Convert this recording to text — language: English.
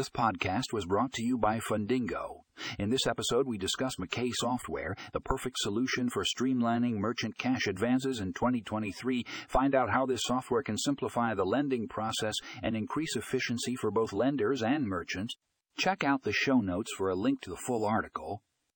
This podcast was brought to you by Fundingo. In this episode, we discuss MCA Software, the perfect solution for streamlining merchant cash advances in 2023. Find out how this software can simplify the lending process and increase efficiency for both lenders and merchants. Check out the show notes for a link to the full article.